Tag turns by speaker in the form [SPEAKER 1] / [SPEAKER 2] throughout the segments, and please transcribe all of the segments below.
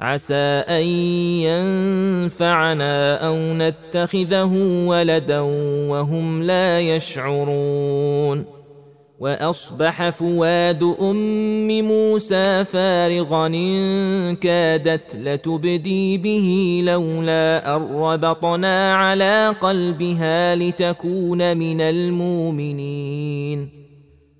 [SPEAKER 1] عسى أن ينفعنا أو نتخذه ولدا وهم لا يشعرون. وأصبح فواد أم موسى فارغا إن كادت لتبدي به لولا أن ربطنا على قلبها لتكون من المؤمنين.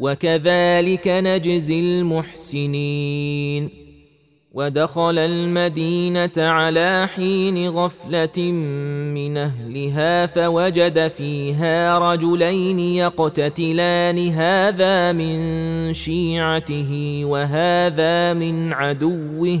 [SPEAKER 1] وكذلك نجزي المحسنين. ودخل المدينة على حين غفلة من أهلها فوجد فيها رجلين يقتتلان هذا من شيعته وهذا من عدوه.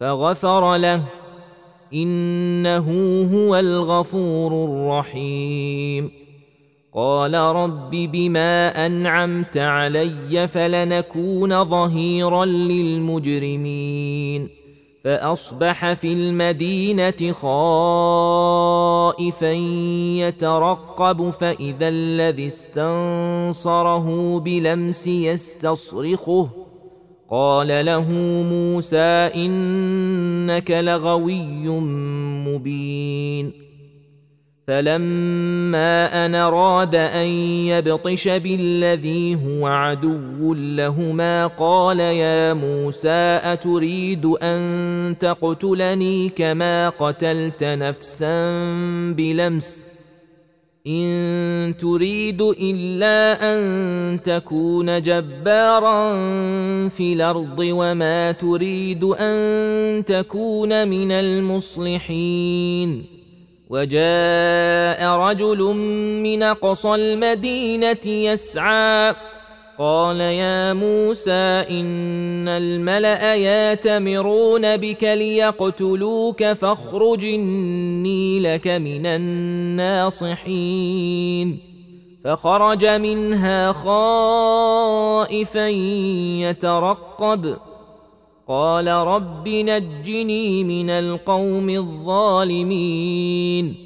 [SPEAKER 1] فغفر له. إنه هو الغفور الرحيم. قال رب بما أنعمت علي فلنكون ظهيرا للمجرمين. فأصبح في المدينة خائفا يترقب فإذا الذي استنصره بلمس يستصرخه. قال له موسى إنك لغوي مبين. فلما أن اراد أن يبطش بالذي هو عدو لهما قال يا موسى أتريد أن تقتلني كما قتلت نفسا بلمس؟ إن تريد إلا أن تكون جبارا في الأرض وما تريد أن تكون من المصلحين. وجاء رجل من أقصى المدينة يسعى قال يا موسى إن الملأ ياتمرون بك ليقتلوك فاخرج إني لك من الناصحين. فخرج منها خائفا يترقب. قال رب نجني من القوم الظالمين.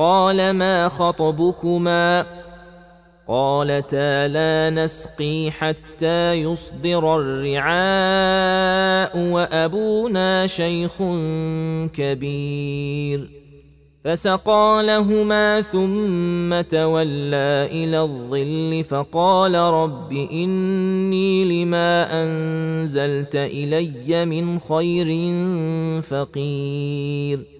[SPEAKER 1] قال ما خطبكما؟ قالتا لا نسقي حتى يصدر الرعاء وأبونا شيخ كبير. فسقى لهما ثم تولى إلى الظل فقال رب إني لما أنزلت إلي من خير فقير.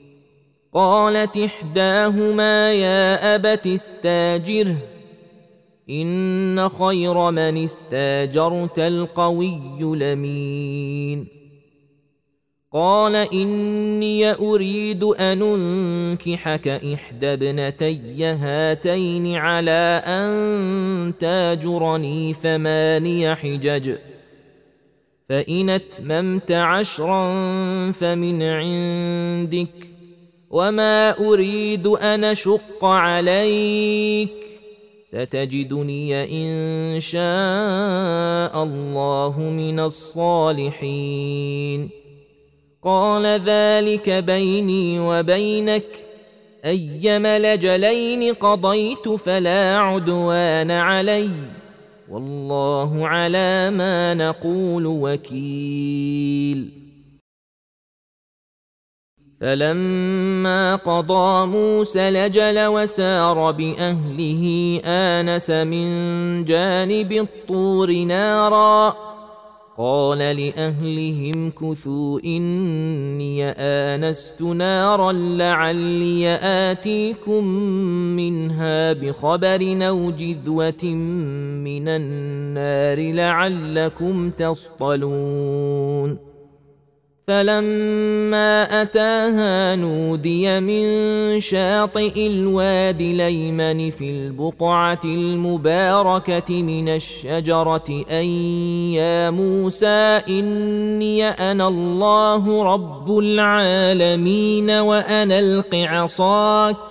[SPEAKER 1] قالت إحداهما يا أبت استاجره إن خير من استاجرت القوي لمين قال إني أريد أن أنكحك إحدى ابنتي هاتين على أن تاجرني ثماني حجج فإن أتممت عشرا فمن عندك. وما اريد ان اشق عليك ستجدني ان شاء الله من الصالحين قال ذلك بيني وبينك ايما لجلين قضيت فلا عدوان علي والله على ما نقول وكيل فلما قضى موسى لجل وسار بأهله آنس من جانب الطور نارا. قال لأهلهم كثوا إني آنست نارا لعلي آتيكم منها بخبر أو جذوة من النار لعلكم تصطلون. فلما أتاها نودي من شاطئ الوادي الايمن في البقعة المباركة من الشجرة أن يا موسى إني أنا الله رب العالمين وان الق عصاك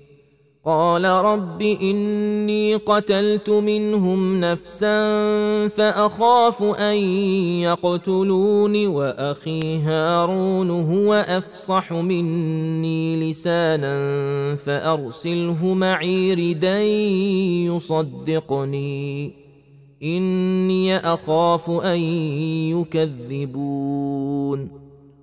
[SPEAKER 1] قال رب إني قتلت منهم نفسا فأخاف أن يقتلون وأخي هارون هو أفصح مني لسانا فأرسله معي ردا يصدقني. إني أخاف أن يكذبون.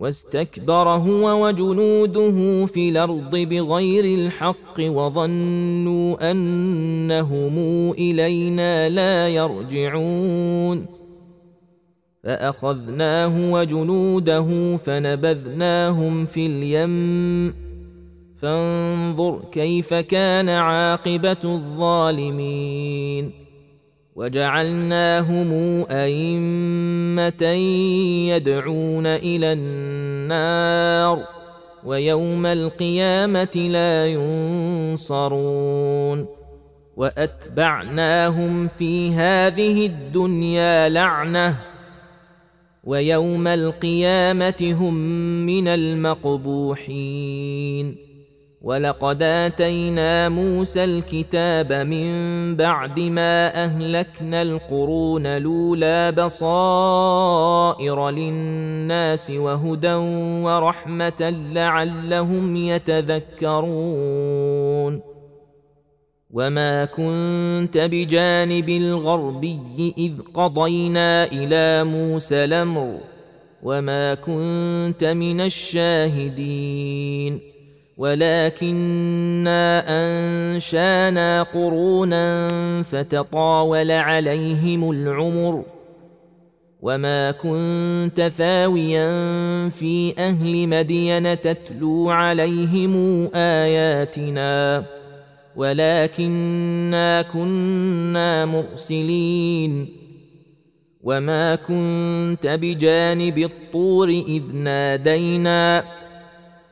[SPEAKER 1] واستكبر هو وجنوده في الأرض بغير الحق وظنوا أنهم إلينا لا يرجعون. فأخذناه وجنوده فنبذناهم في اليم. فانظر كيف كان عاقبة الظالمين. وجعلناهم أئمة يدعون إلى النار. ويوم القيامة لا ينصرون وأتبعناهم في هذه الدنيا لعنة ويوم القيامة هم من المقبوحين ولقد آتينا موسى الكتاب من بعد ما أهلكنا القرون الأولى بصائر للناس وهدى ورحمة لعلهم يتذكرون. وما كنت بجانب الغربي إذ قضينا إلى موسى الأمر وما كنت من الشاهدين. ولكنا أنشأنا قرونا فتطاول عليهم العمر وما كنت ثاويا في أهل مدين تتلو عليهم آياتنا ولكنا كنا مرسلين وما كنت بجانب الطور إذ نادينا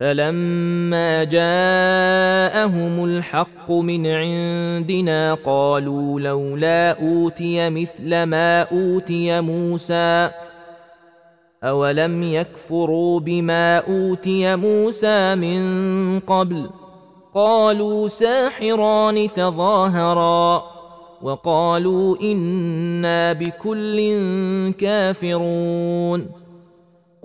[SPEAKER 1] فلما جاءهم الحق من عندنا قالوا لولا أوتي مثل ما أوتي موسى أولم يكفروا بما أوتي موسى من قبل قالوا ساحران تظاهرا وقالوا إنا بكل كافرون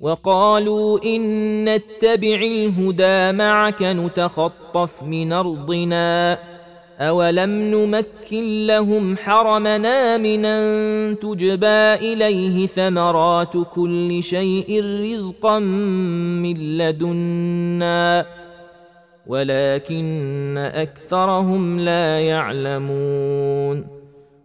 [SPEAKER 1] وقالوا إن نتبع الهدى معك نتخطف من أرضنا. أولم نمكن لهم حرمنا من أن تجبى إليه ثمرات كل شيء رزقا من لدنا. ولكن أكثرهم لا يعلمون.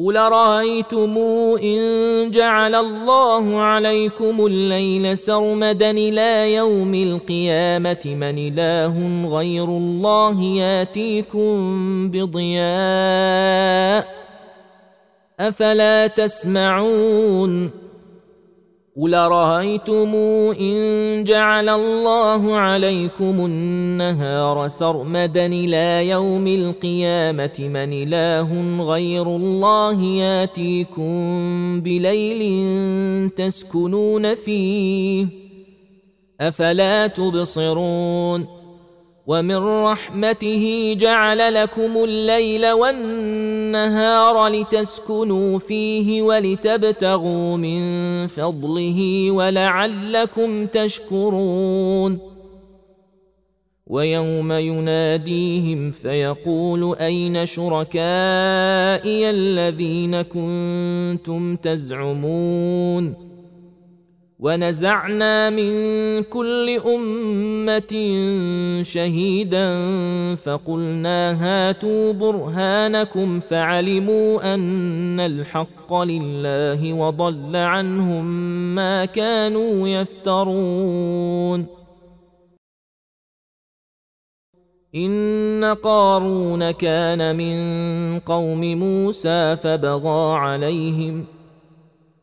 [SPEAKER 1] قل رايتم ان جعل الله عليكم الليل سرمدا إلى يوم القيامه من اله غير الله ياتيكم بضياء افلا تسمعون قل رايتم ان جعل الله عليكم النهار سرمدا إلى يوم القيامه من اله غير الله ياتيكم بليل تسكنون فيه افلا تبصرون ومن رحمته جعل لكم الليل والنهار لتسكنوا فيه ولتبتغوا من فضله ولعلكم تشكرون. ويوم يناديهم فيقول أين شركائي الذين كنتم تزعمون؟ ونزعنا من كل أمة شهيدا فقلنا هاتوا برهانكم فعلموا أن الحق لله وضل عنهم ما كانوا يفترون. إن قارون كان من قوم موسى فبغى عليهم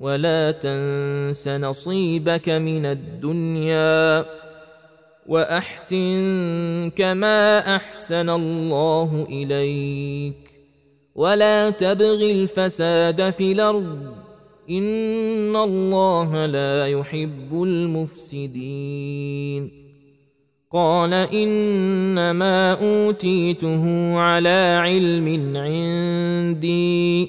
[SPEAKER 1] ولا تنس نصيبك من الدنيا وأحسن كما أحسن الله إليك ولا تبغ الفساد في الأرض إن الله لا يحب المفسدين قال إنما أوتيته على علم عندي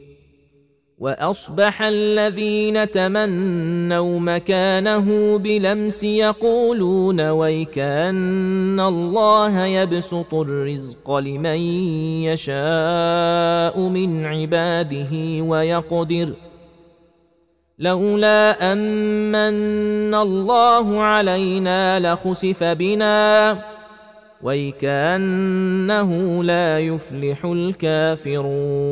[SPEAKER 1] وأصبح الذين تمنوا مكانه بلمس يقولون ويكأن الله يبسط الرزق لمن يشاء من عباده ويقدر لولا أمن الله علينا لخسف بنا ويكأنه لا يفلح الكافرون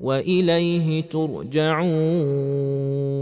[SPEAKER 1] وإليه ترجعون.